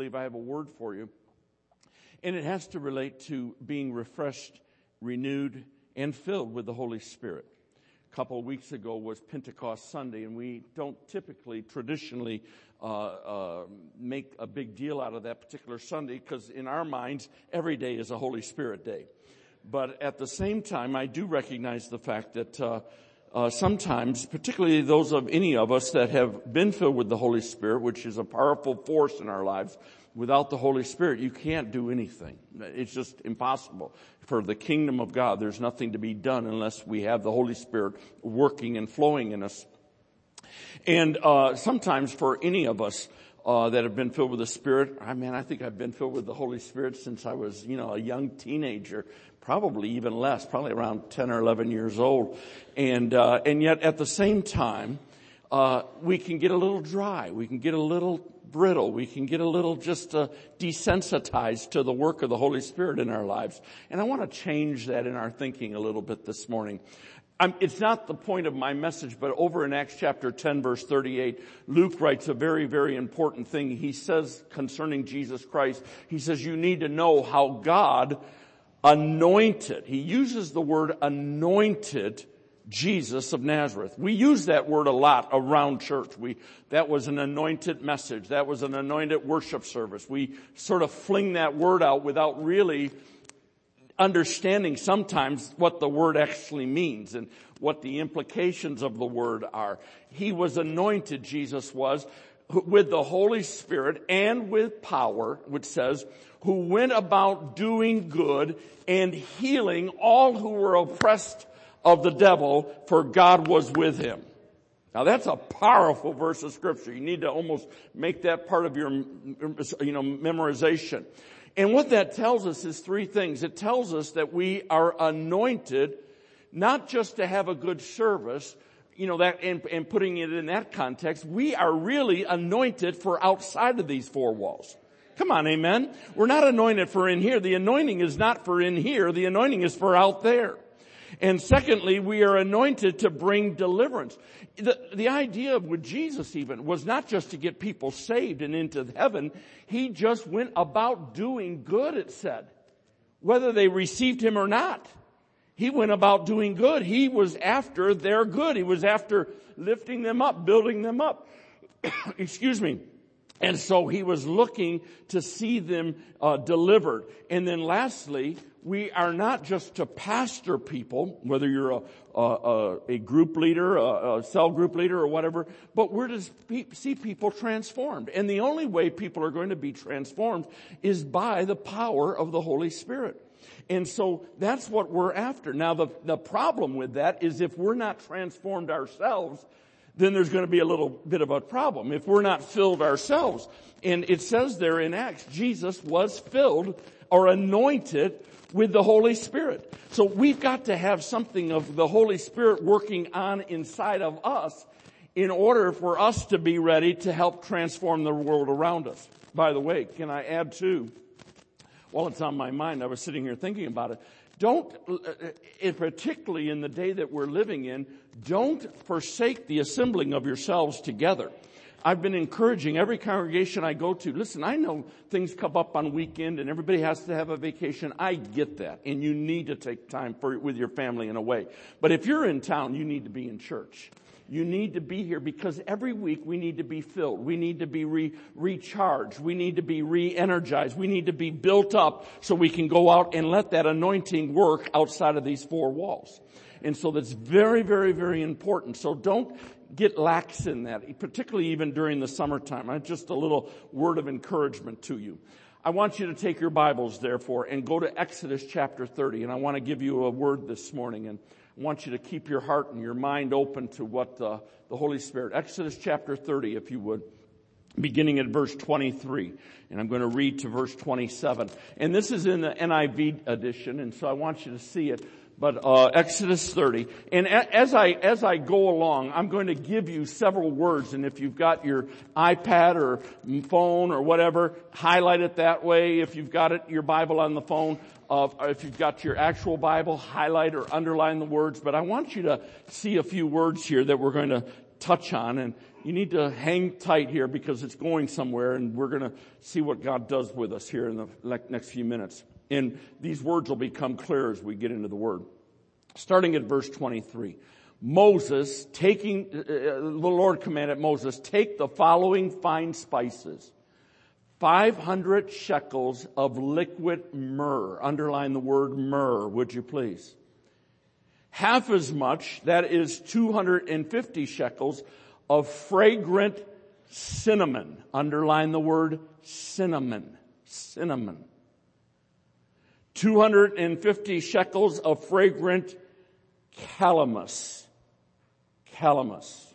believe I have a word for you. And it has to relate to being refreshed, renewed, and filled with the Holy Spirit. A couple of weeks ago was Pentecost Sunday, and we don't typically, traditionally, uh, uh, make a big deal out of that particular Sunday because in our minds, every day is a Holy Spirit day. But at the same time, I do recognize the fact that uh, uh, sometimes, particularly those of any of us that have been filled with the Holy Spirit, which is a powerful force in our lives, without the Holy Spirit, you can't do anything. It's just impossible. For the kingdom of God, there's nothing to be done unless we have the Holy Spirit working and flowing in us. And uh, sometimes for any of us, uh, that have been filled with the Spirit. I mean, I think I've been filled with the Holy Spirit since I was, you know, a young teenager probably even less, probably around 10 or 11 years old. And, uh, and yet at the same time, uh, we can get a little dry. We can get a little brittle. We can get a little just uh, desensitized to the work of the Holy Spirit in our lives. And I want to change that in our thinking a little bit this morning. I'm, it's not the point of my message, but over in Acts chapter 10 verse 38, Luke writes a very, very important thing. He says concerning Jesus Christ, he says, you need to know how God anointed. He uses the word anointed Jesus of Nazareth. We use that word a lot around church. We, that was an anointed message. That was an anointed worship service. We sort of fling that word out without really understanding sometimes what the word actually means and what the implications of the word are. He was anointed, Jesus was, with the Holy Spirit and with power, which says, who went about doing good and healing all who were oppressed of the devil, for God was with him. Now that's a powerful verse of scripture. You need to almost make that part of your, you know, memorization. And what that tells us is three things. It tells us that we are anointed not just to have a good service, you know, that, and, and putting it in that context, we are really anointed for outside of these four walls. Come on, amen. We're not anointed for in here. The anointing is not for in here. The anointing is for out there. And secondly, we are anointed to bring deliverance. The, the idea with Jesus even was not just to get people saved and into heaven. He just went about doing good, it said. Whether they received him or not. He went about doing good. He was after their good. He was after lifting them up, building them up. Excuse me. And so he was looking to see them uh, delivered. And then lastly, we are not just to pastor people, whether you're a, a, a group leader, a, a, cell group leader or whatever, but we're to see people transformed. And the only way people are going to be transformed is by the power of the Holy Spirit. And so that's what we're after. Now the, the problem with that is if we're not transformed ourselves, then there's going to be a little bit of a problem if we're not filled ourselves. And it says there in Acts, Jesus was filled or anointed with the Holy Spirit. So we've got to have something of the Holy Spirit working on inside of us in order for us to be ready to help transform the world around us. By the way, can I add too? While it's on my mind, I was sitting here thinking about it. Don't, uh, particularly in the day that we're living in, don't forsake the assembling of yourselves together. I've been encouraging every congregation I go to, listen, I know things come up on weekend and everybody has to have a vacation. I get that. And you need to take time for, with your family in a way. But if you're in town, you need to be in church. You need to be here because every week we need to be filled. We need to be re- recharged. We need to be re-energized. We need to be built up so we can go out and let that anointing work outside of these four walls. And so that's very, very, very important. So don't get lax in that, particularly even during the summertime. Just a little word of encouragement to you. I want you to take your Bibles, therefore, and go to Exodus chapter 30. And I want to give you a word this morning. And I want you to keep your heart and your mind open to what the, the Holy Spirit. Exodus chapter 30, if you would beginning at verse 23. And I'm going to read to verse 27. And this is in the NIV edition, and so I want you to see it. But uh, Exodus 30. And as I as I go along, I'm going to give you several words. And if you've got your iPad or phone or whatever, highlight it that way. If you've got it your Bible on the phone, of, if you've got your actual Bible, highlight or underline the words, but I want you to see a few words here that we're going to touch on and, you need to hang tight here because it's going somewhere and we're going to see what God does with us here in the next few minutes. And these words will become clear as we get into the word. Starting at verse 23. Moses taking, uh, uh, the Lord commanded Moses, take the following fine spices. 500 shekels of liquid myrrh. Underline the word myrrh, would you please? Half as much, that is 250 shekels of fragrant cinnamon. Underline the word cinnamon. Cinnamon. 250 shekels of fragrant calamus. Calamus.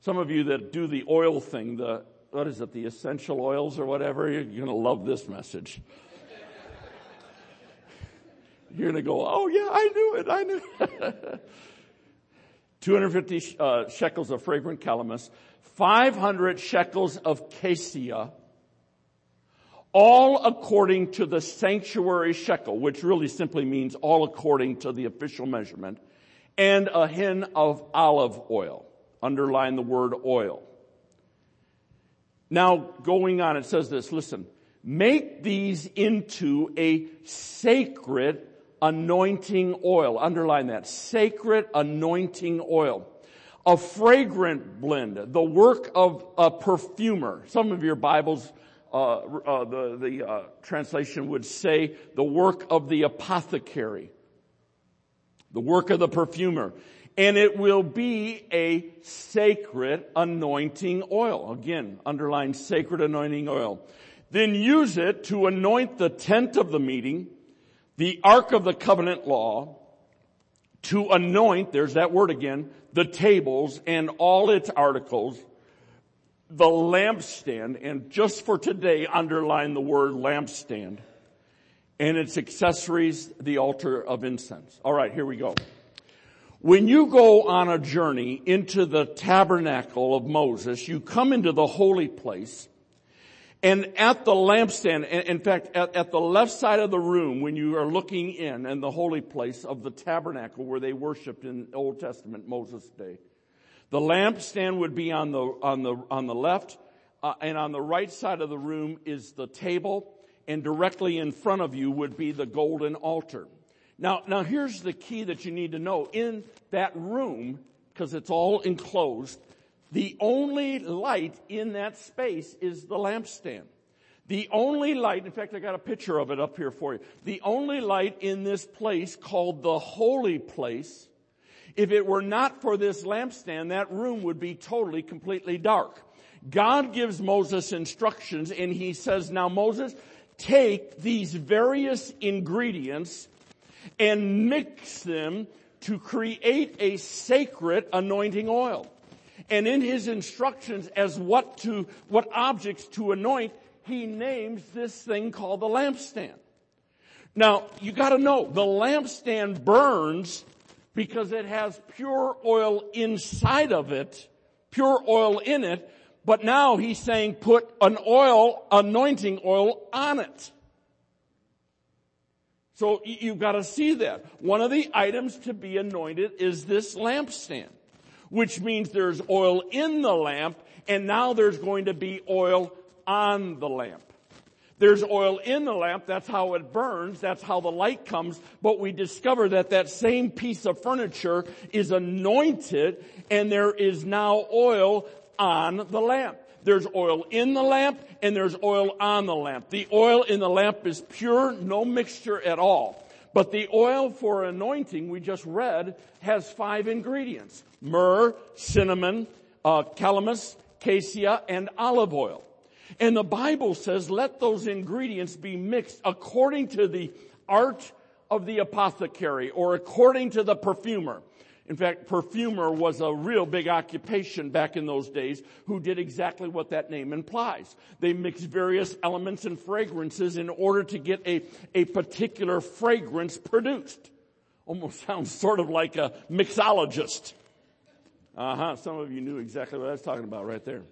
Some of you that do the oil thing, the, what is it, the essential oils or whatever, you're going to love this message. You're going to go, oh yeah, I knew it, I knew it. 250 uh, shekels of fragrant calamus, 500 shekels of cassia, all according to the sanctuary shekel, which really simply means all according to the official measurement, and a hin of olive oil. Underline the word oil. Now, going on, it says this, listen, make these into a sacred anointing oil. Underline that. Sacred anointing oil. A fragrant blend, the work of a perfumer. Some of your Bibles uh, uh, the, the uh, translation would say the work of the apothecary, the work of the perfumer. And it will be a sacred anointing oil. Again, underline sacred anointing oil. Then use it to anoint the tent of the meeting, the ark of the covenant law, to anoint, there's that word again, the tables and all its articles, the lampstand, and just for today, underline the word lampstand, and its accessories, the altar of incense. All right, here we go. When you go on a journey into the tabernacle of Moses, you come into the holy place, and at the lampstand, in fact, at, at, the left side of the room, when you are looking in and the holy place of the tabernacle where they worshiped in Old Testament Moses' day, the lampstand would be on the, on the, on the left, uh, and on the right side of the room is the table, and directly in front of you would be the golden altar. Now, now here's the key that you need to know. In that room, because it's all enclosed, the only light in that space is the lampstand. The only light, in fact, I got a picture of it up here for you. The only light in this place called the holy place if it were not for this lampstand, that room would be totally, completely dark. God gives Moses instructions and he says, now Moses, take these various ingredients and mix them to create a sacred anointing oil. And in his instructions as what to, what objects to anoint, he names this thing called the lampstand. Now, you gotta know, the lampstand burns because it has pure oil inside of it, pure oil in it, but now he's saying put an oil, anointing oil on it. So you've got to see that. One of the items to be anointed is this lampstand, which means there's oil in the lamp and now there's going to be oil on the lamp. There's oil in the lamp. That's how it burns. That's how the light comes. But we discover that that same piece of furniture is anointed and there is now oil on the lamp. There's oil in the lamp and there's oil on the lamp. The oil in the lamp is pure, no mixture at all. But the oil for anointing we just read has five ingredients. Myrrh, cinnamon, uh, calamus, cassia, and olive oil. And the Bible says, let those ingredients be mixed according to the art of the apothecary or according to the perfumer. In fact, perfumer was a real big occupation back in those days who did exactly what that name implies. They mixed various elements and fragrances in order to get a, a particular fragrance produced. Almost sounds sort of like a mixologist. Uh huh. Some of you knew exactly what I was talking about right there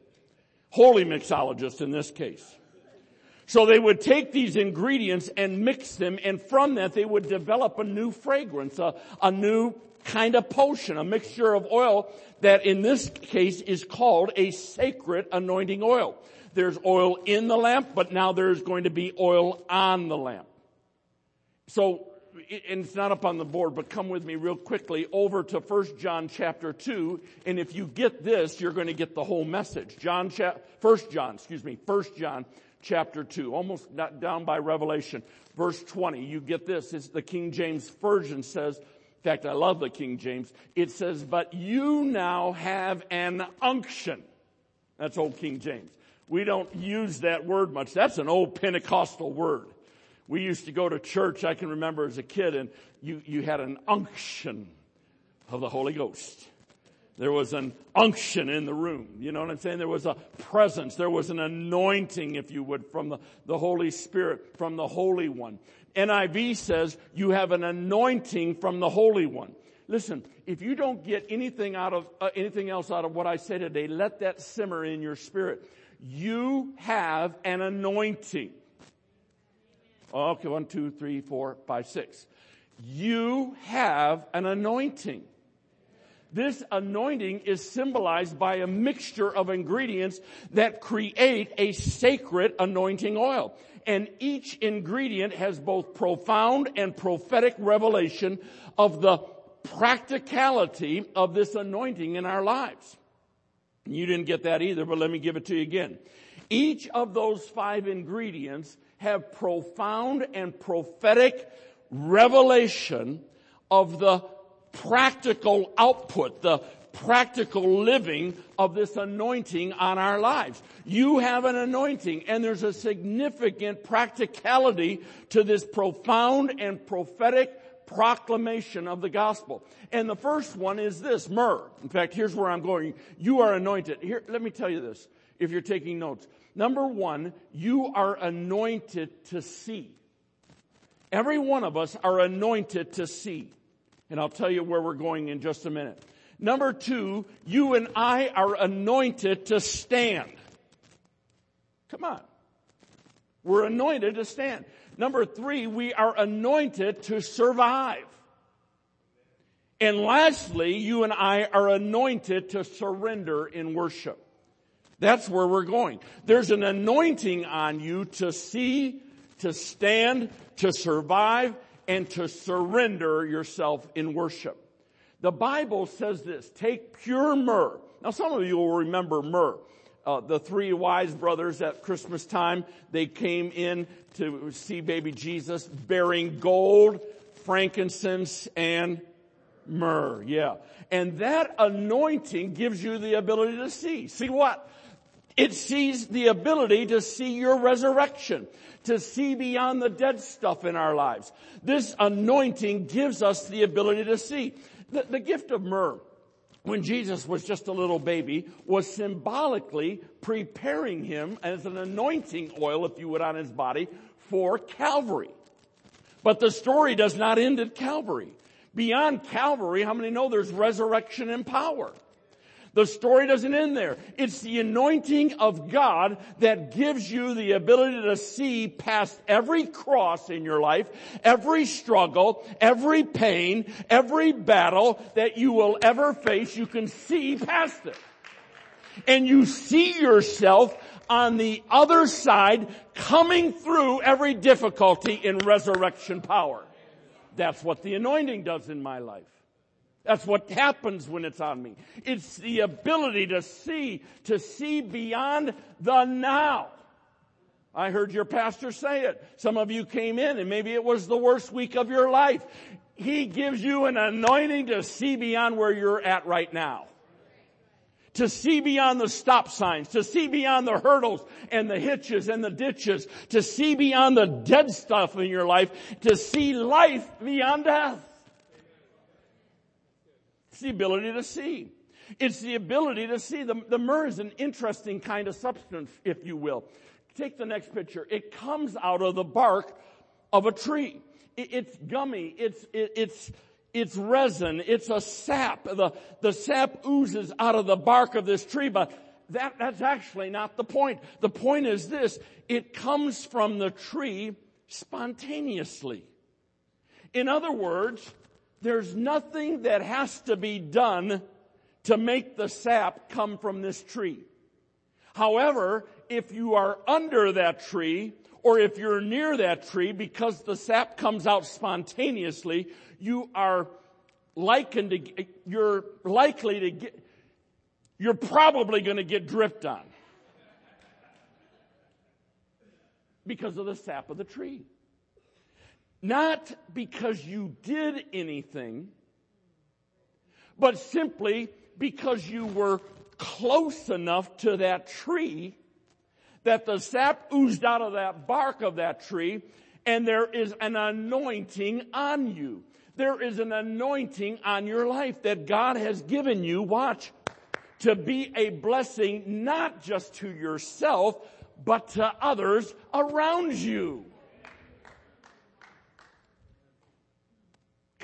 holy mixologist in this case. So they would take these ingredients and mix them and from that they would develop a new fragrance, a, a new kind of potion, a mixture of oil that in this case is called a sacred anointing oil. There's oil in the lamp, but now there's going to be oil on the lamp. So, and it's not up on the board, but come with me real quickly over to 1 John chapter 2, and if you get this, you're going to get the whole message. John, cha- 1 John, excuse me, 1 John chapter 2, almost down by Revelation, verse 20. You get this, it's the King James Version says, in fact, I love the King James. It says, but you now have an unction. That's old King James. We don't use that word much. That's an old Pentecostal word. We used to go to church, I can remember as a kid, and you, you had an unction of the Holy Ghost. There was an unction in the room. You know what I'm saying? There was a presence. There was an anointing, if you would, from the, the Holy Spirit, from the Holy One. NIV says you have an anointing from the Holy One. Listen, if you don't get anything out of, uh, anything else out of what I say today, let that simmer in your spirit. You have an anointing. Okay, one, two, three, four, five, six. You have an anointing. This anointing is symbolized by a mixture of ingredients that create a sacred anointing oil. And each ingredient has both profound and prophetic revelation of the practicality of this anointing in our lives. You didn't get that either, but let me give it to you again. Each of those five ingredients have profound and prophetic revelation of the practical output, the practical living of this anointing on our lives. You have an anointing and there's a significant practicality to this profound and prophetic proclamation of the gospel. And the first one is this, myrrh. In fact, here's where I'm going. You are anointed. Here, let me tell you this, if you're taking notes. Number one, you are anointed to see. Every one of us are anointed to see. And I'll tell you where we're going in just a minute. Number two, you and I are anointed to stand. Come on. We're anointed to stand. Number three, we are anointed to survive. And lastly, you and I are anointed to surrender in worship. That's where we're going. There's an anointing on you to see, to stand, to survive, and to surrender yourself in worship. The Bible says this, take pure myrrh. Now some of you will remember myrrh. Uh, the three wise brothers at Christmas time, they came in to see baby Jesus bearing gold, frankincense, and myrrh. Yeah. And that anointing gives you the ability to see. See what? It sees the ability to see your resurrection to see beyond the dead stuff in our lives. This anointing gives us the ability to see. The, the gift of myrrh, when Jesus was just a little baby, was symbolically preparing him as an anointing oil, if you would, on his body for Calvary. But the story does not end at Calvary. Beyond Calvary, how many know there's resurrection and power? The story doesn't end there. It's the anointing of God that gives you the ability to see past every cross in your life, every struggle, every pain, every battle that you will ever face. You can see past it. And you see yourself on the other side coming through every difficulty in resurrection power. That's what the anointing does in my life. That's what happens when it's on me. It's the ability to see, to see beyond the now. I heard your pastor say it. Some of you came in and maybe it was the worst week of your life. He gives you an anointing to see beyond where you're at right now. To see beyond the stop signs, to see beyond the hurdles and the hitches and the ditches, to see beyond the dead stuff in your life, to see life beyond death. It's the ability to see. It's the ability to see. The, the myrrh is an interesting kind of substance, if you will. Take the next picture. It comes out of the bark of a tree. It, it's gummy. It's, it, it's, it's resin. It's a sap. The, the sap oozes out of the bark of this tree, but that, that's actually not the point. The point is this. It comes from the tree spontaneously. In other words, there's nothing that has to be done to make the sap come from this tree. However, if you are under that tree, or if you're near that tree because the sap comes out spontaneously, you are likened to, you're likely to get, you're probably going to get dripped on. Because of the sap of the tree. Not because you did anything, but simply because you were close enough to that tree that the sap oozed out of that bark of that tree and there is an anointing on you. There is an anointing on your life that God has given you, watch, to be a blessing not just to yourself, but to others around you.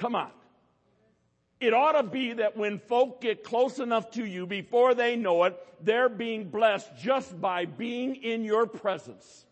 Come on. It ought to be that when folk get close enough to you before they know it, they're being blessed just by being in your presence.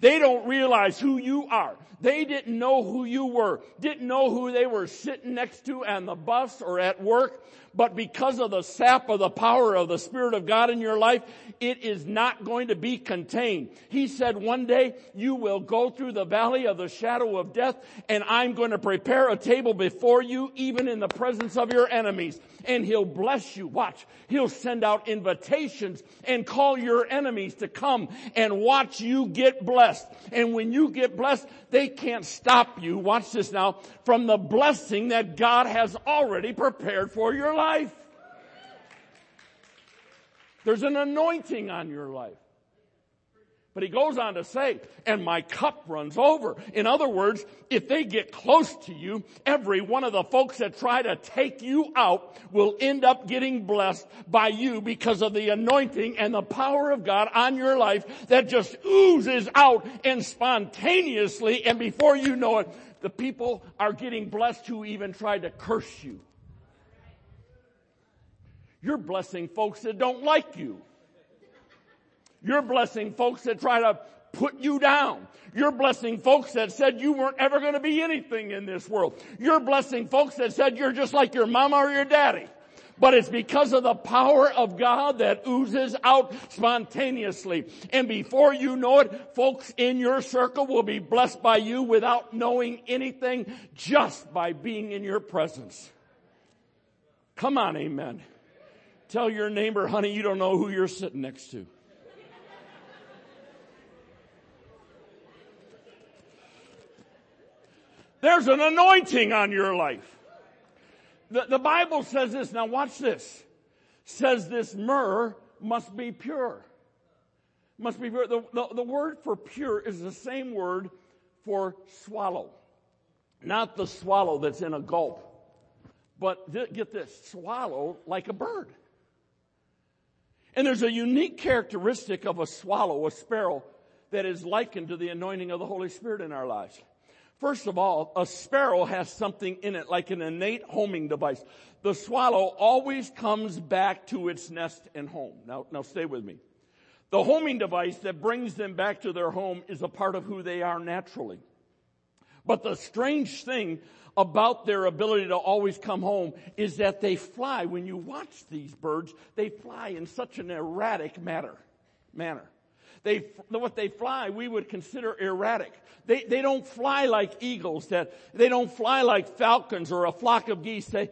They don't realize who you are. They didn't know who you were, didn't know who they were sitting next to on the bus or at work, but because of the sap of the power of the Spirit of God in your life, it is not going to be contained. He said one day you will go through the valley of the shadow of death and I'm going to prepare a table before you even in the presence of your enemies and he'll bless you. Watch. He'll send out invitations and call your enemies to come and watch you get blessed. And when you get blessed, they can't stop you. Watch this now from the blessing that God has already prepared for your life. There's an anointing on your life. But he goes on to say, and my cup runs over. In other words, if they get close to you, every one of the folks that try to take you out will end up getting blessed by you because of the anointing and the power of God on your life that just oozes out and spontaneously and before you know it, the people are getting blessed who even tried to curse you. You're blessing folks that don't like you. You're blessing folks that try to put you down. You're blessing folks that said you weren't ever going to be anything in this world. You're blessing folks that said you're just like your mama or your daddy. But it's because of the power of God that oozes out spontaneously. And before you know it, folks in your circle will be blessed by you without knowing anything just by being in your presence. Come on, amen. Tell your neighbor, honey, you don't know who you're sitting next to. There's an anointing on your life. The, the Bible says this. Now watch this. Says this myrrh must be pure. Must be pure. The, the, the word for pure is the same word for swallow. Not the swallow that's in a gulp. But th- get this, swallow like a bird. And there's a unique characteristic of a swallow, a sparrow, that is likened to the anointing of the Holy Spirit in our lives. First of all, a sparrow has something in it like an innate homing device. The swallow always comes back to its nest and home. Now, now stay with me. The homing device that brings them back to their home is a part of who they are naturally. But the strange thing about their ability to always come home is that they fly. When you watch these birds, they fly in such an erratic manner. manner. They, what they fly, we would consider erratic. They, they don't fly like eagles that, they don't fly like falcons or a flock of geese. They,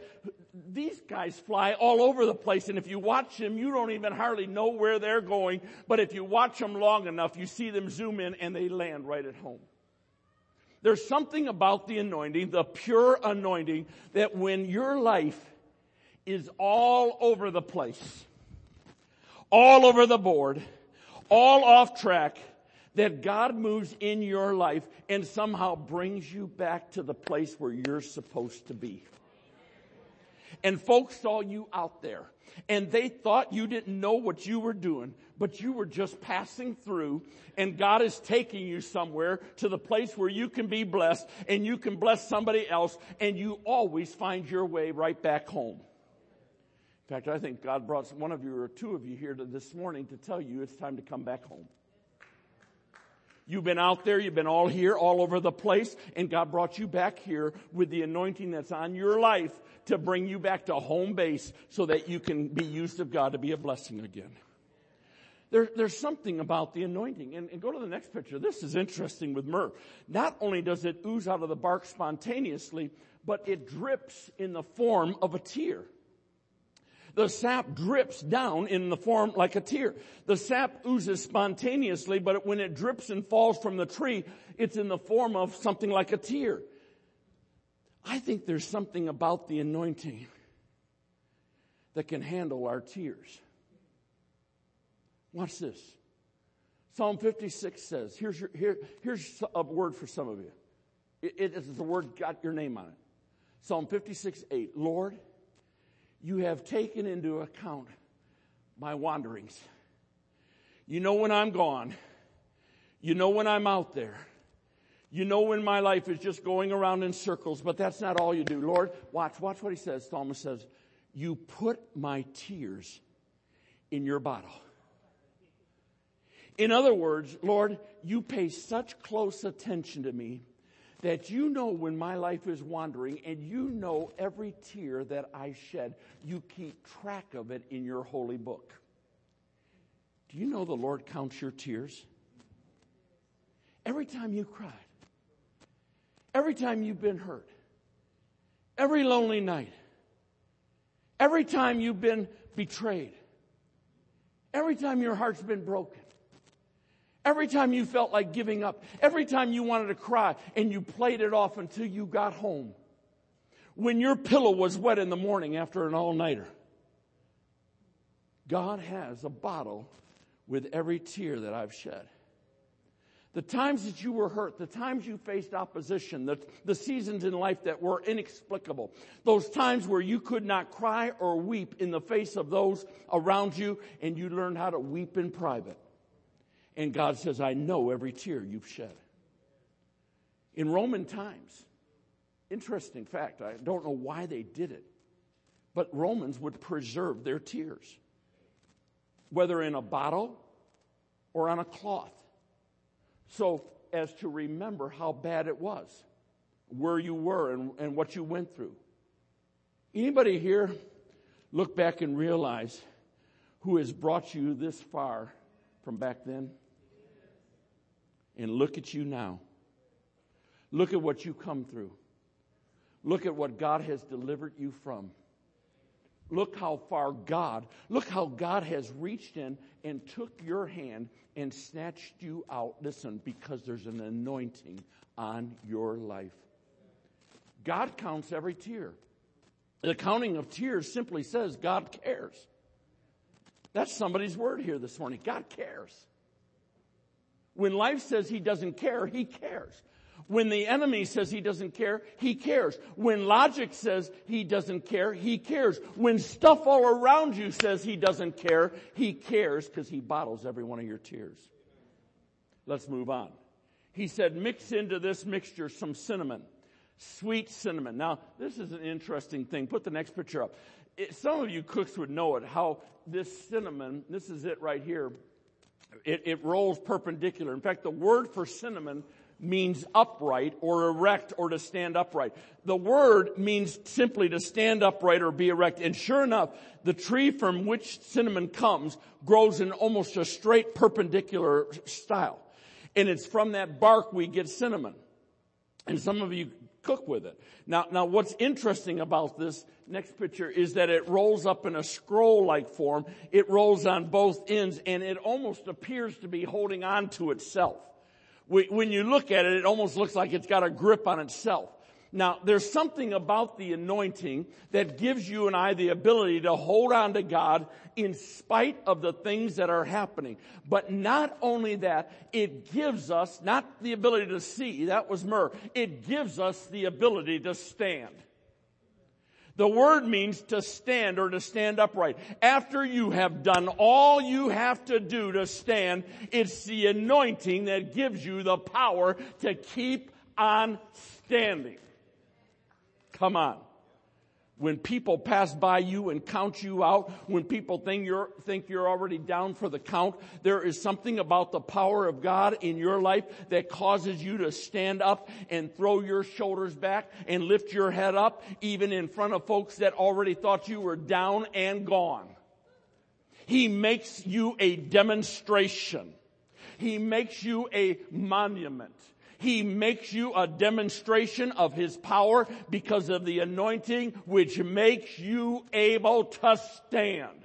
these guys fly all over the place and if you watch them, you don't even hardly know where they're going. But if you watch them long enough, you see them zoom in and they land right at home. There's something about the anointing, the pure anointing, that when your life is all over the place, all over the board, all off track, that God moves in your life and somehow brings you back to the place where you're supposed to be. And folks saw you out there and they thought you didn't know what you were doing but you were just passing through and God is taking you somewhere to the place where you can be blessed and you can bless somebody else and you always find your way right back home. In fact, I think God brought one of you or two of you here this morning to tell you it's time to come back home. You've been out there, you've been all here, all over the place, and God brought you back here with the anointing that's on your life to bring you back to home base so that you can be used of God to be a blessing again. There, there's something about the anointing. And, and go to the next picture. This is interesting with myrrh. Not only does it ooze out of the bark spontaneously, but it drips in the form of a tear. The sap drips down in the form like a tear. The sap oozes spontaneously, but when it drips and falls from the tree, it's in the form of something like a tear. I think there's something about the anointing that can handle our tears. Watch this. Psalm 56 says, here's, your, here, here's a word for some of you. It, it is the word got your name on it. Psalm 56, 8. Lord, you have taken into account my wanderings. You know when I'm gone. You know when I'm out there. You know when my life is just going around in circles, but that's not all you do. Lord, watch, watch what he says. Psalmist says, you put my tears in your bottle. In other words, Lord, you pay such close attention to me that you know when my life is wandering and you know every tear that I shed. You keep track of it in your holy book. Do you know the Lord counts your tears? Every time you cried, every time you've been hurt, every lonely night, every time you've been betrayed, every time your heart's been broken, Every time you felt like giving up, every time you wanted to cry and you played it off until you got home. When your pillow was wet in the morning after an all-nighter. God has a bottle with every tear that I've shed. The times that you were hurt, the times you faced opposition, the, the seasons in life that were inexplicable, those times where you could not cry or weep in the face of those around you and you learned how to weep in private. And God says, I know every tear you've shed. In Roman times, interesting fact, I don't know why they did it, but Romans would preserve their tears, whether in a bottle or on a cloth. So as to remember how bad it was, where you were and, and what you went through. Anybody here look back and realize who has brought you this far from back then? And look at you now. Look at what you come through. Look at what God has delivered you from. Look how far God, look how God has reached in and took your hand and snatched you out. Listen, because there's an anointing on your life. God counts every tear. The counting of tears simply says God cares. That's somebody's word here this morning. God cares. When life says he doesn't care, he cares. When the enemy says he doesn't care, he cares. When logic says he doesn't care, he cares. When stuff all around you says he doesn't care, he cares because he bottles every one of your tears. Let's move on. He said, mix into this mixture some cinnamon, sweet cinnamon. Now, this is an interesting thing. Put the next picture up. It, some of you cooks would know it, how this cinnamon, this is it right here, it, it rolls perpendicular. In fact, the word for cinnamon means upright or erect or to stand upright. The word means simply to stand upright or be erect. And sure enough, the tree from which cinnamon comes grows in almost a straight perpendicular style. And it's from that bark we get cinnamon. And some of you cook with it. Now, now what's interesting about this next picture is that it rolls up in a scroll-like form. It rolls on both ends and it almost appears to be holding on to itself. When you look at it, it almost looks like it's got a grip on itself. Now, there's something about the anointing that gives you and I the ability to hold on to God in spite of the things that are happening. But not only that, it gives us not the ability to see, that was myrrh, it gives us the ability to stand. The word means to stand or to stand upright. After you have done all you have to do to stand, it's the anointing that gives you the power to keep on standing. Come on. When people pass by you and count you out, when people think you're, think you're already down for the count, there is something about the power of God in your life that causes you to stand up and throw your shoulders back and lift your head up, even in front of folks that already thought you were down and gone. He makes you a demonstration. He makes you a monument. He makes you a demonstration of His power because of the anointing which makes you able to stand.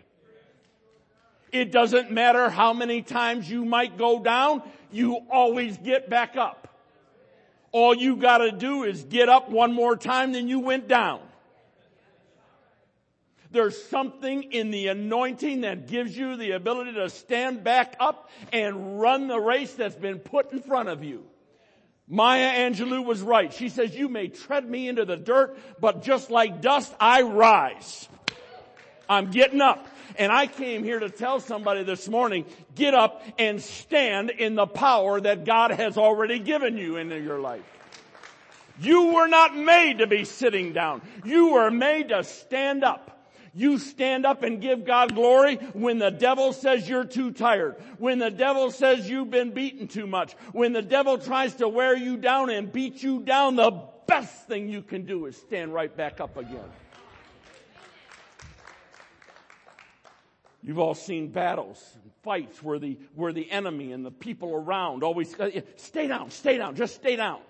It doesn't matter how many times you might go down, you always get back up. All you gotta do is get up one more time than you went down. There's something in the anointing that gives you the ability to stand back up and run the race that's been put in front of you. Maya Angelou was right. She says, you may tread me into the dirt, but just like dust, I rise. I'm getting up. And I came here to tell somebody this morning, get up and stand in the power that God has already given you into your life. You were not made to be sitting down. You were made to stand up. You stand up and give God glory when the devil says you're too tired. When the devil says you've been beaten too much. When the devil tries to wear you down and beat you down, the best thing you can do is stand right back up again. You've all seen battles, and fights where the, where the enemy and the people around always, uh, stay down, stay down, just stay down.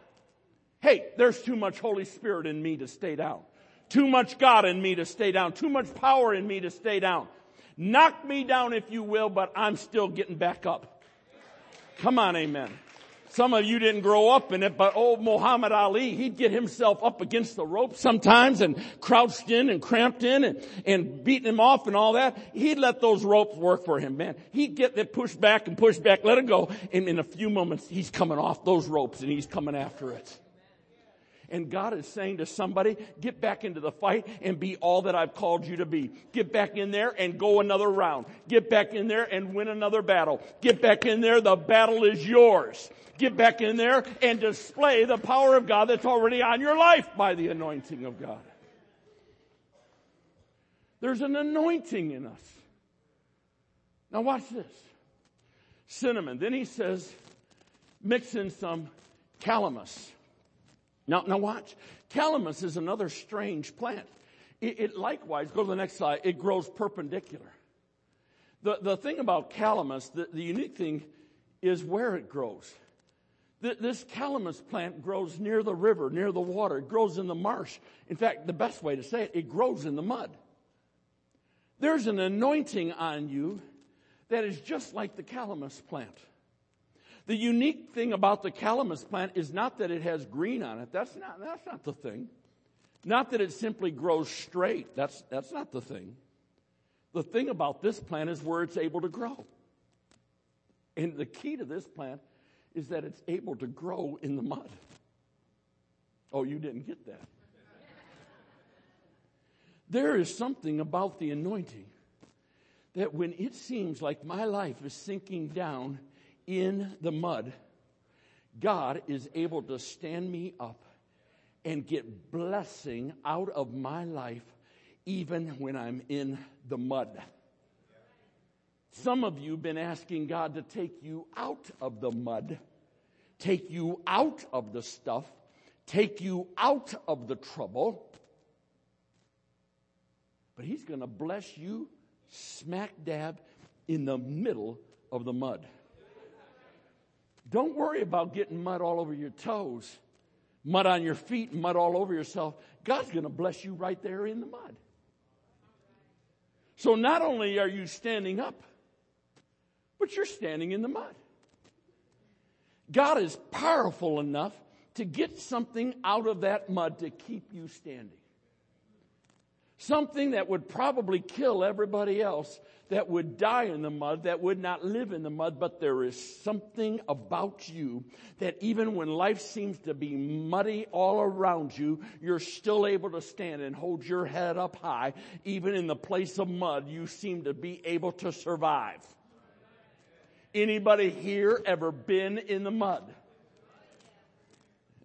Hey, there's too much Holy Spirit in me to stay down. Too much God in me to stay down. Too much power in me to stay down. Knock me down if you will, but I'm still getting back up. Come on, amen. Some of you didn't grow up in it, but old Muhammad Ali, he'd get himself up against the rope sometimes and crouched in and cramped in and, and beating him off and all that. He'd let those ropes work for him, man. He'd get it pushed back and pushed back, let it go. And in a few moments, he's coming off those ropes and he's coming after it. And God is saying to somebody, get back into the fight and be all that I've called you to be. Get back in there and go another round. Get back in there and win another battle. Get back in there. The battle is yours. Get back in there and display the power of God that's already on your life by the anointing of God. There's an anointing in us. Now watch this. Cinnamon. Then he says, mix in some calamus. Now, now watch. Calamus is another strange plant. It, it, likewise, go to the next slide, it grows perpendicular. The, the thing about calamus, the, the unique thing is where it grows. This calamus plant grows near the river, near the water. It grows in the marsh. In fact, the best way to say it, it grows in the mud. There's an anointing on you that is just like the calamus plant. The unique thing about the calamus plant is not that it has green on it. That's not, that's not the thing. Not that it simply grows straight. That's, that's not the thing. The thing about this plant is where it's able to grow. And the key to this plant is that it's able to grow in the mud. Oh, you didn't get that. There is something about the anointing that when it seems like my life is sinking down in the mud, God is able to stand me up and get blessing out of my life even when I'm in the mud. Some of you have been asking God to take you out of the mud, take you out of the stuff, take you out of the trouble. But He's going to bless you smack dab in the middle of the mud. Don't worry about getting mud all over your toes, mud on your feet, mud all over yourself. God's going to bless you right there in the mud. So not only are you standing up, but you're standing in the mud. God is powerful enough to get something out of that mud to keep you standing. Something that would probably kill everybody else that would die in the mud, that would not live in the mud, but there is something about you that even when life seems to be muddy all around you, you're still able to stand and hold your head up high. Even in the place of mud, you seem to be able to survive. Anybody here ever been in the mud?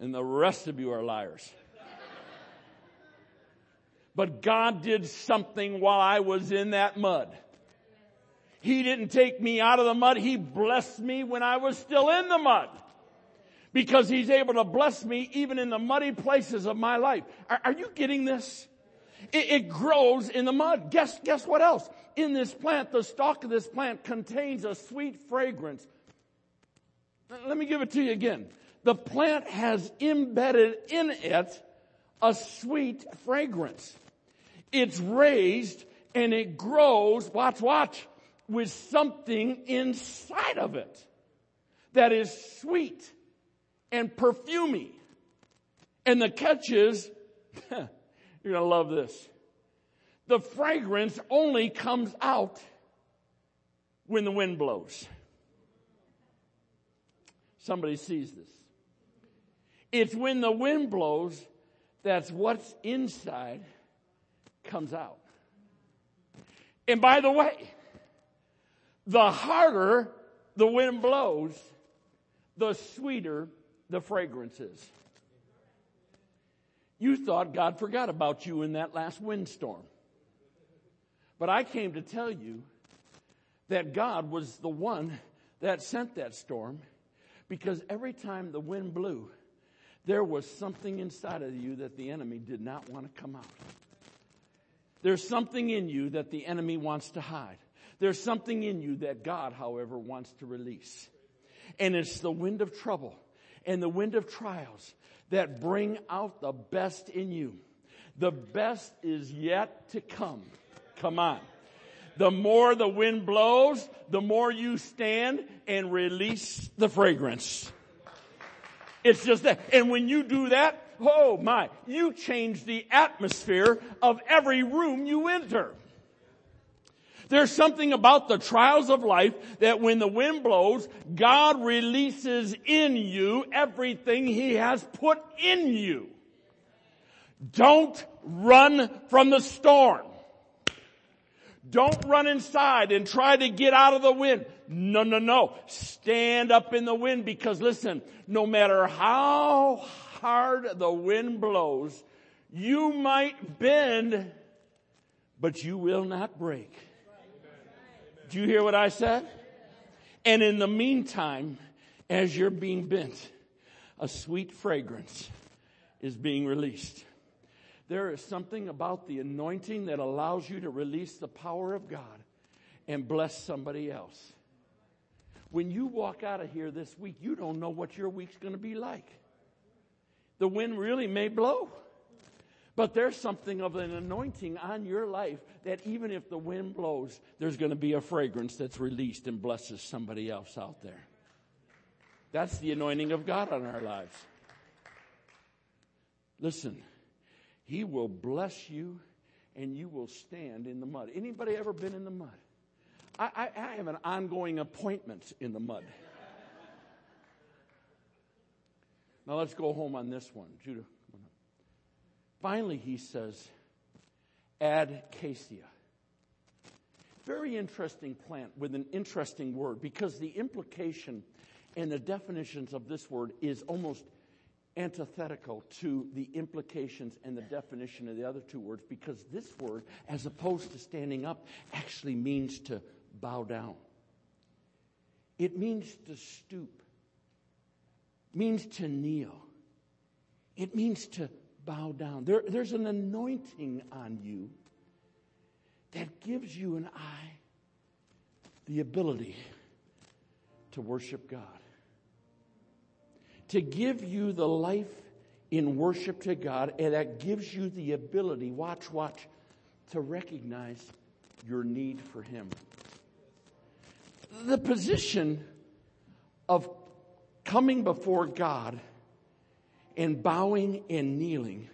And the rest of you are liars. But God did something while I was in that mud. He didn't take me out of the mud. He blessed me when I was still in the mud. Because He's able to bless me even in the muddy places of my life. Are, are you getting this? It, it grows in the mud. Guess, guess what else? In this plant, the stalk of this plant contains a sweet fragrance. Let me give it to you again. The plant has embedded in it a sweet fragrance. It's raised and it grows, watch, watch, with something inside of it that is sweet and perfumy. And the catch is, you're gonna love this. The fragrance only comes out when the wind blows. Somebody sees this. It's when the wind blows that's what's inside comes out. And by the way, the harder the wind blows, the sweeter the fragrance is. You thought God forgot about you in that last windstorm. But I came to tell you that God was the one that sent that storm because every time the wind blew, there was something inside of you that the enemy did not want to come out. There's something in you that the enemy wants to hide. There's something in you that God, however, wants to release. And it's the wind of trouble and the wind of trials that bring out the best in you. The best is yet to come. Come on. The more the wind blows, the more you stand and release the fragrance. It's just that. And when you do that, oh my, you change the atmosphere of every room you enter. There's something about the trials of life that when the wind blows, God releases in you everything He has put in you. Don't run from the storm. Don't run inside and try to get out of the wind. No, no, no. Stand up in the wind because listen, no matter how hard the wind blows, you might bend, but you will not break. Do you hear what I said? And in the meantime, as you're being bent, a sweet fragrance is being released. There is something about the anointing that allows you to release the power of God and bless somebody else. When you walk out of here this week, you don't know what your week's going to be like. The wind really may blow. But there's something of an anointing on your life that even if the wind blows, there's going to be a fragrance that's released and blesses somebody else out there. That's the anointing of God on our lives. Listen, He will bless you and you will stand in the mud. Anybody ever been in the mud? I, I, I have an ongoing appointment in the mud. Now let's go home on this one. Judah. Finally, he says, add cassia. Very interesting plant with an interesting word because the implication and the definitions of this word is almost antithetical to the implications and the definition of the other two words because this word, as opposed to standing up, actually means to bow down. It means to stoop, means to kneel, it means to bow down. There, there's an anointing on you that gives you and I the ability to worship God. To give you the life in worship to God, and that gives you the ability, watch, watch, to recognize your need for Him. The position of coming before God and bowing and kneeling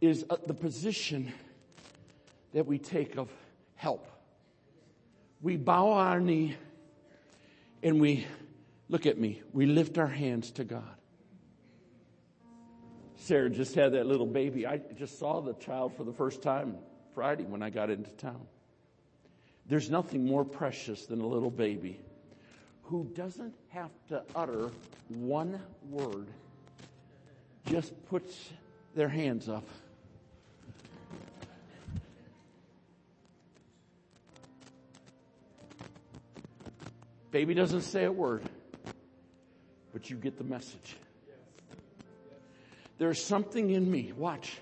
is uh, the position that we take of help. We bow our knee and we, look at me, we lift our hands to God. Sarah just had that little baby. I just saw the child for the first time Friday when I got into town. There's nothing more precious than a little baby who doesn't have to utter one word, just puts their hands up. Baby doesn't say a word, but you get the message. There's something in me, watch,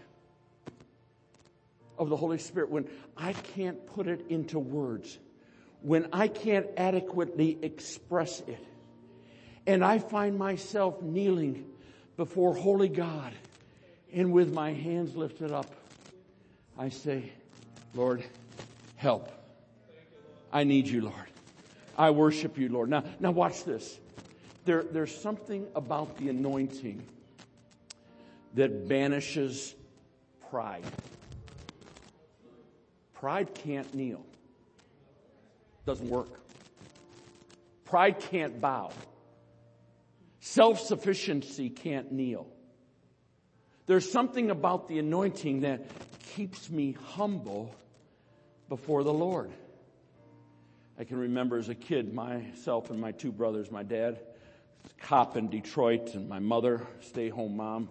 of the Holy Spirit when I can't put it into words when I can't adequately express it. And I find myself kneeling before Holy God and with my hands lifted up, I say, Lord, help. I need you, Lord. I worship you, Lord. Now, now watch this. There, there's something about the anointing that banishes pride. Pride can't kneel. Doesn't work. Pride can't bow. Self-sufficiency can't kneel. There's something about the anointing that keeps me humble before the Lord. I can remember as a kid, myself and my two brothers, my dad, cop in Detroit, and my mother, stay home mom,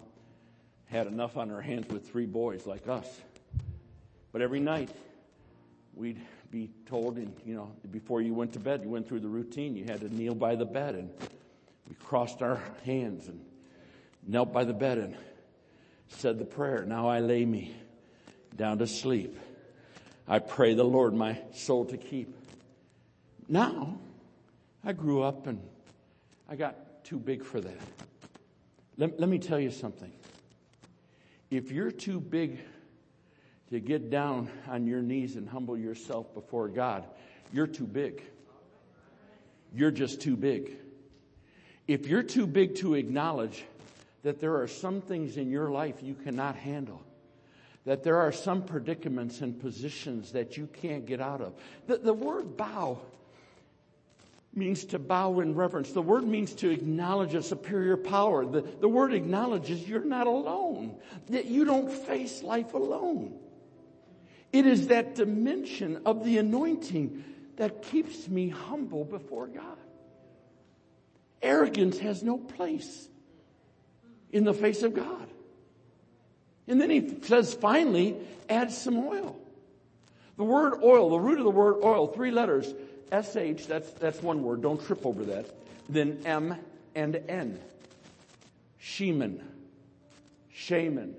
had enough on her hands with three boys like us. But every night, we'd be told, and you know, before you went to bed, you went through the routine. You had to kneel by the bed, and we crossed our hands and knelt by the bed and said the prayer. Now I lay me down to sleep. I pray the Lord my soul to keep. Now, I grew up and I got too big for that. Let, let me tell you something. If you're too big to get down on your knees and humble yourself before God, you're too big. You're just too big. If you're too big to acknowledge that there are some things in your life you cannot handle, that there are some predicaments and positions that you can't get out of. The, the word bow means to bow in reverence. The word means to acknowledge a superior power. The, the word acknowledges you're not alone, that you don't face life alone. It is that dimension of the anointing that keeps me humble before God. Arrogance has no place in the face of God. And then he says, finally, add some oil. The word oil, the root of the word oil, three letters, SH, that's, that's one word, don't trip over that. Then M and N. Sheman, shaman,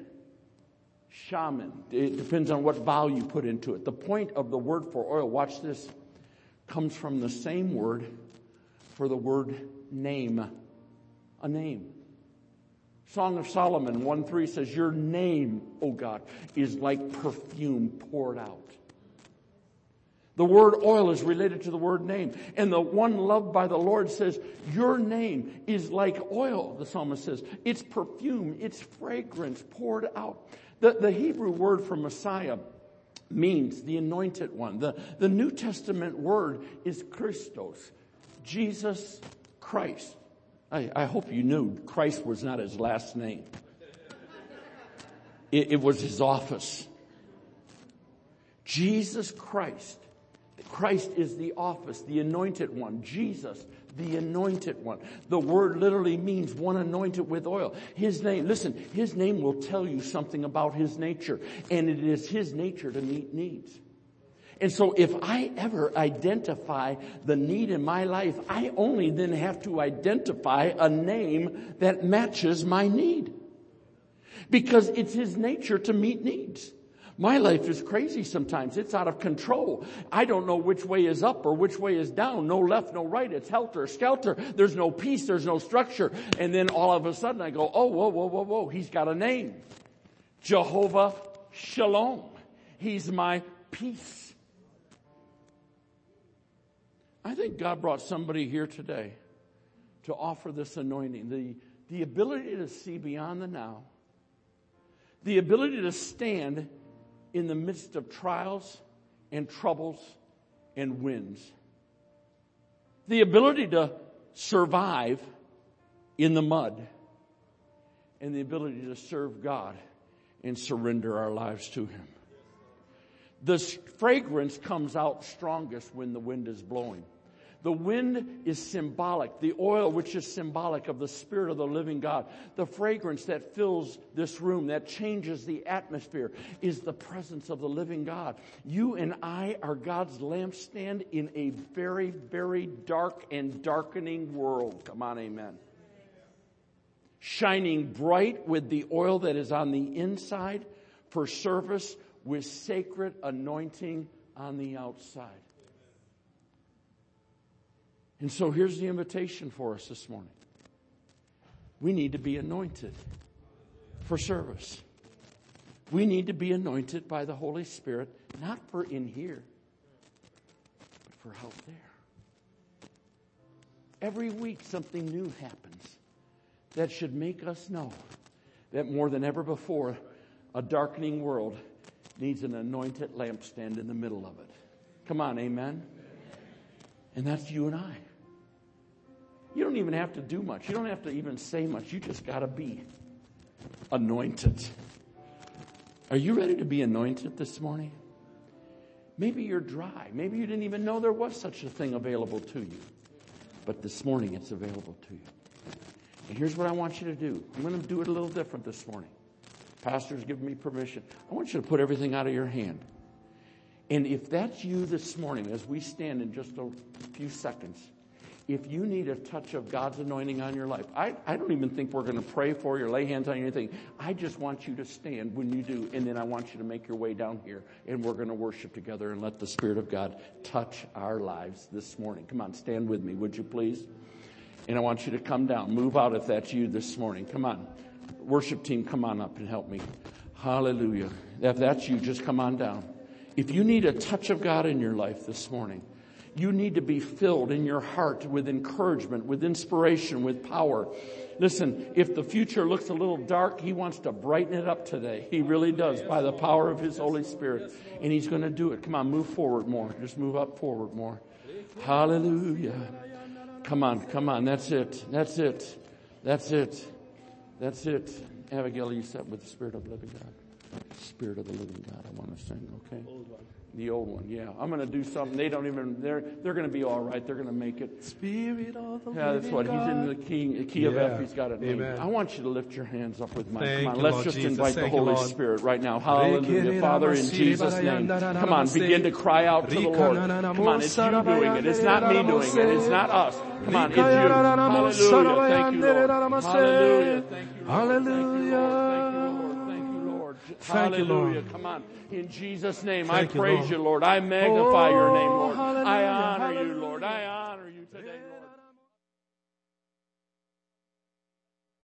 shaman. It depends on what vowel you put into it. The point of the word for oil, watch this, comes from the same word for the word name. A name. Song of Solomon 1 3 says, Your name, O God, is like perfume poured out. The word oil is related to the word name. And the one loved by the Lord says, Your name is like oil, the psalmist says. It's perfume, it's fragrance poured out. The, the Hebrew word for Messiah means the anointed one. The, the New Testament word is Christos, Jesus Christ. I, I hope you knew Christ was not his last name. It, it was his office. Jesus Christ. Christ is the office, the anointed one. Jesus, the anointed one. The word literally means one anointed with oil. His name, listen, his name will tell you something about his nature, and it is his nature to meet needs. And so if I ever identify the need in my life, I only then have to identify a name that matches my need. Because it's his nature to meet needs. My life is crazy sometimes. It's out of control. I don't know which way is up or which way is down. No left, no right. It's helter skelter. There's no peace. There's no structure. And then all of a sudden I go, oh, whoa, whoa, whoa, whoa. He's got a name. Jehovah Shalom. He's my peace. I think God brought somebody here today to offer this anointing, the, the ability to see beyond the now, the ability to stand in the midst of trials and troubles and winds, the ability to survive in the mud, and the ability to serve God and surrender our lives to Him. The fragrance comes out strongest when the wind is blowing. The wind is symbolic. The oil, which is symbolic of the Spirit of the living God. The fragrance that fills this room, that changes the atmosphere, is the presence of the living God. You and I are God's lampstand in a very, very dark and darkening world. Come on, amen. Shining bright with the oil that is on the inside for service with sacred anointing on the outside. And so here's the invitation for us this morning. We need to be anointed for service. We need to be anointed by the Holy Spirit, not for in here, but for out there. Every week something new happens that should make us know that more than ever before, a darkening world needs an anointed lampstand in the middle of it. Come on, amen? And that's you and I. You don't even have to do much. You don't have to even say much. You just got to be anointed. Are you ready to be anointed this morning? Maybe you're dry. Maybe you didn't even know there was such a thing available to you. But this morning it's available to you. And here's what I want you to do. I'm going to do it a little different this morning. Pastor's given me permission. I want you to put everything out of your hand. And if that's you this morning, as we stand in just a few seconds, if you need a touch of God's anointing on your life, I, I don't even think we're going to pray for you or lay hands on you or anything. I just want you to stand when you do, and then I want you to make your way down here, and we're going to worship together and let the Spirit of God touch our lives this morning. Come on, stand with me, would you please? And I want you to come down. Move out if that's you this morning. Come on. Worship team, come on up and help me. Hallelujah. If that's you, just come on down. If you need a touch of God in your life this morning, you need to be filled in your heart with encouragement, with inspiration, with power. Listen, if the future looks a little dark, He wants to brighten it up today. He really does by the power of His Holy Spirit. And He's going to do it. Come on, move forward more. Just move up forward more. Hallelujah. Come on, come on. That's it. That's it. That's it. That's it. Abigail, you sat with the Spirit of the living God. Spirit of the living God, I want to sing, okay? The old one, yeah. I'm going to do something. They don't even, they're, they're going to be all right. They're going to make it. Spirit of the Yeah, that's what. God. He's in the key, the key of F. He's got it. named. Amen. I want you to lift your hands up with mine. Thank Come on. Let's Lord just Jesus. invite the Thank you, Holy Lord. Spirit right now. Hallelujah. Father, in Jesus' name. Come on. Begin to cry out to the Lord. Come on. It's you doing it. It's not me doing it. It's not us. Come on. It's you. Hallelujah. Thank you, Lord. Hallelujah. Thank you, Lord. Thank Thank you. Hallelujah. Come on. In Jesus' name, Thank I you, praise Lord. you, Lord. I magnify your oh, name, Oh, Lord. I hallelujah, honor you. Lord. I